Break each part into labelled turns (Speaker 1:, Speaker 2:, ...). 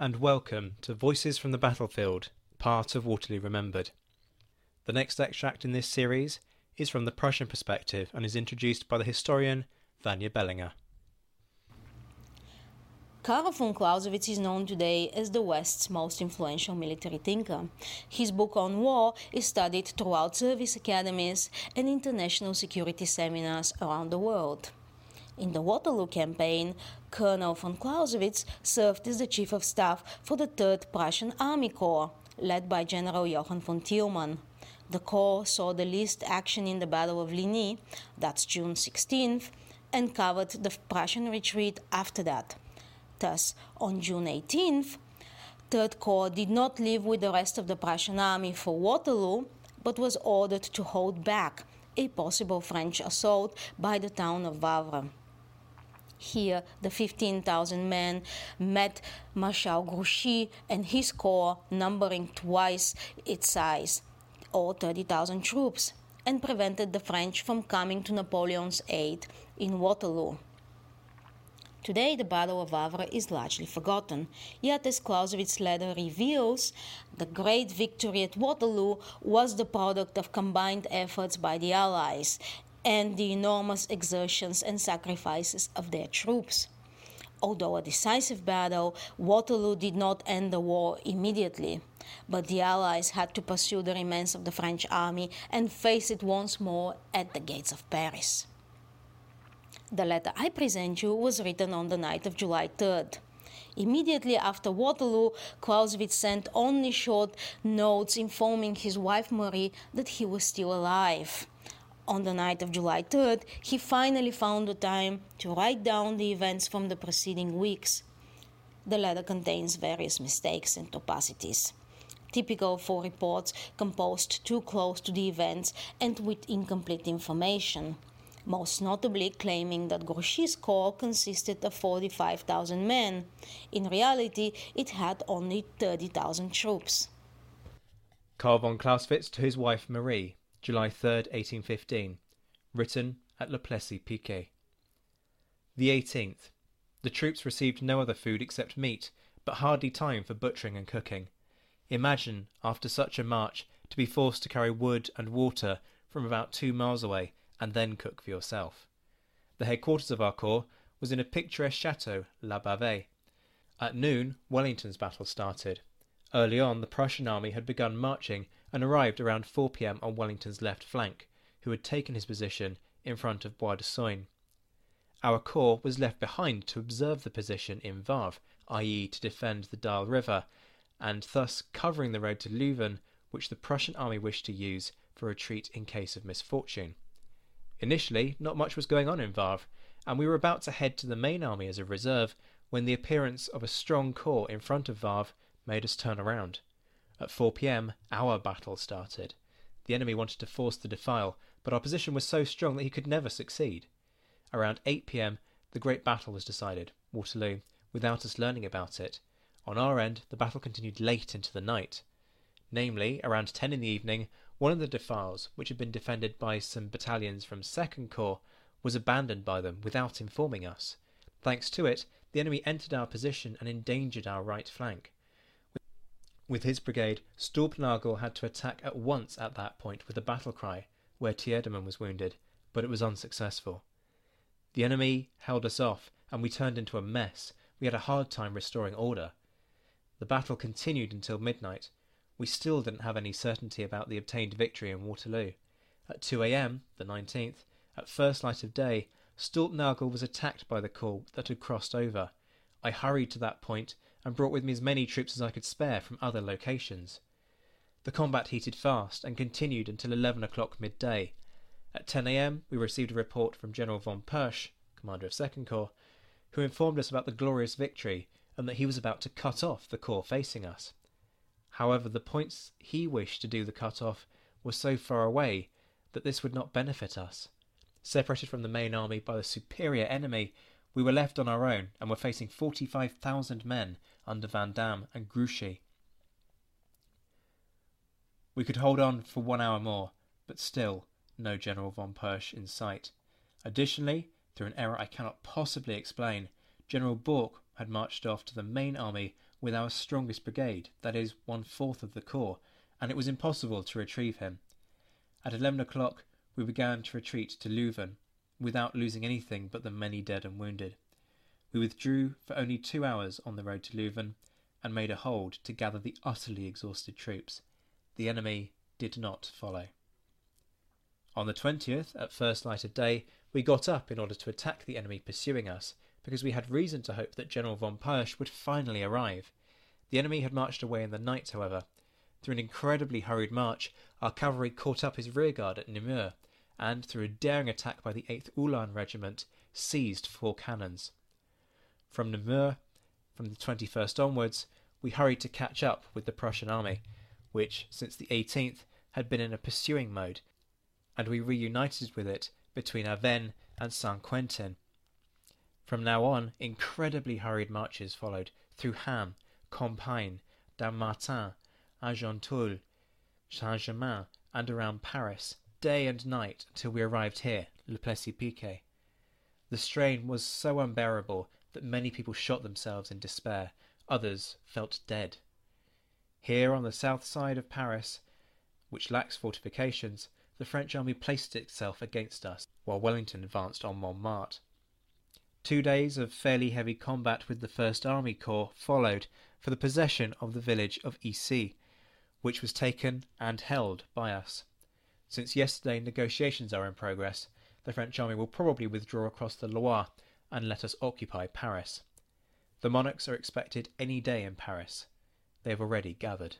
Speaker 1: and welcome to Voices from the Battlefield, part of Waterloo Remembered. The next extract in this series is from the Prussian perspective and is introduced by the historian Vanya Bellinger.
Speaker 2: Carl von Clausewitz is known today as the West's most influential military thinker. His book on war is studied throughout service academies and international security seminars around the world. In the Waterloo campaign, Colonel von Clausewitz served as the chief of staff for the 3rd Prussian Army Corps, led by General Johann von Thielmann. The Corps saw the least action in the Battle of Ligny, that's June 16th, and covered the Prussian retreat after that. Thus, on June 18th, 3rd Corps did not leave with the rest of the Prussian army for Waterloo, but was ordered to hold back a possible French assault by the town of Wavre. Here, the 15,000 men met Marshal Grouchy and his corps, numbering twice its size, or 30,000 troops, and prevented the French from coming to Napoleon's aid in Waterloo. Today, the Battle of Wavre is largely forgotten, yet, as Clausewitz later reveals, the great victory at Waterloo was the product of combined efforts by the Allies and the enormous exertions and sacrifices of their troops. Although a decisive battle, Waterloo did not end the war immediately, but the Allies had to pursue the remains of the French army and face it once more at the gates of Paris. The letter I present you was written on the night of July 3rd. Immediately after Waterloo, Clausewitz sent only short notes informing his wife Marie that he was still alive on the night of July 3rd, he finally found the time to write down the events from the preceding weeks. The letter contains various mistakes and topacities, typical for reports composed too close to the events and with incomplete information. Most notably, claiming that Grouchy's corps consisted of 45,000 men. In reality, it had only 30,000 troops.
Speaker 1: Carl von Clausewitz to his wife Marie, July 3rd, 1815. Written at Le Plessis Piquet. The 18th. The troops received no other food except meat, but hardly time for butchering and cooking. Imagine, after such a march, to be forced to carry wood and water from about two miles away and then cook for yourself. The headquarters of our corps was in a picturesque chateau, La Bavée. At noon, Wellington's battle started. Early on, the Prussian army had begun marching and arrived around 4 pm on Wellington's left flank, who had taken his position in front of Bois de Soignes. Our corps was left behind to observe the position in Wavre, i.e., to defend the Dyle River, and thus covering the road to Leuven, which the Prussian army wished to use for retreat in case of misfortune. Initially, not much was going on in Wavre, and we were about to head to the main army as a reserve when the appearance of a strong corps in front of Wavre made us turn around. At 4 pm, our battle started. The enemy wanted to force the defile, but our position was so strong that he could never succeed. Around 8 pm, the great battle was decided, Waterloo, without us learning about it. On our end, the battle continued late into the night. Namely, around 10 in the evening, one of the defiles, which had been defended by some battalions from 2nd Corps, was abandoned by them without informing us. Thanks to it, the enemy entered our position and endangered our right flank. With his brigade, Stulpnagel had to attack at once at that point with a battle cry, where Tiedemann was wounded, but it was unsuccessful. The enemy held us off, and we turned into a mess. We had a hard time restoring order. The battle continued until midnight. We still didn't have any certainty about the obtained victory in Waterloo. At 2 a.m., the 19th, at first light of day, Stulpnagel was attacked by the corps that had crossed over. I hurried to that point and brought with me as many troops as I could spare from other locations. The combat heated fast and continued until 11 o'clock midday. At 10 a.m., we received a report from General von Pirch, commander of 2nd Corps, who informed us about the glorious victory and that he was about to cut off the corps facing us. However, the points he wished to do the cut off were so far away that this would not benefit us. Separated from the main army by the superior enemy, we were left on our own and were facing 45,000 men under Vandamme and Grouchy. We could hold on for one hour more, but still no General von Pirch in sight. Additionally, through an error I cannot possibly explain, General Borcke had marched off to the main army with our strongest brigade, that is, one fourth of the corps, and it was impossible to retrieve him. At eleven o'clock, we began to retreat to Leuven, without losing anything but the many dead and wounded. We withdrew for only two hours on the road to Leuven and made a hold to gather the utterly exhausted troops. The enemy did not follow. On the 20th, at first light of day, we got up in order to attack the enemy pursuing us, because we had reason to hope that General von Pirch would finally arrive. The enemy had marched away in the night, however. Through an incredibly hurried march, our cavalry caught up his rearguard at Namur, and, through a daring attack by the 8th Uhlan Regiment, seized four cannons. From Namur, from the 21st onwards, we hurried to catch up with the Prussian army, which, since the 18th, had been in a pursuing mode, and we reunited with it between Avesnes and Saint Quentin. From now on, incredibly hurried marches followed through Ham, Compiègne, Dammartin, Argenteuil, Saint Germain, and around Paris, day and night until we arrived here, Le Plessis Piquet. The strain was so unbearable that many people shot themselves in despair, others felt dead. Here on the south side of Paris, which lacks fortifications, the French army placed itself against us, while Wellington advanced on Montmartre. Two days of fairly heavy combat with the First Army Corps followed for the possession of the village of Issy, which was taken and held by us. Since yesterday negotiations are in progress, the French army will probably withdraw across the Loire and let us occupy Paris. The monarchs are expected any day in Paris. They have already gathered.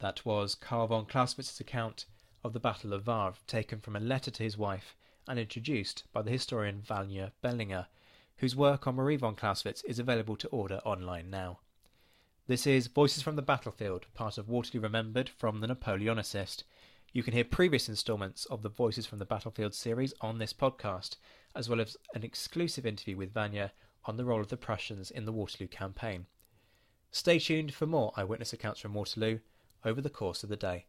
Speaker 1: That was Carl von Clausewitz's account of the Battle of Wavre, taken from a letter to his wife and introduced by the historian Vanya Bellinger, whose work on Marie von Clausewitz is available to order online now. This is Voices from the Battlefield, part of Waterloo Remembered from the Napoleonicist. You can hear previous instalments of the Voices from the Battlefield series on this podcast, as well as an exclusive interview with Vanya on the role of the Prussians in the Waterloo campaign. Stay tuned for more eyewitness accounts from Waterloo over the course of the day.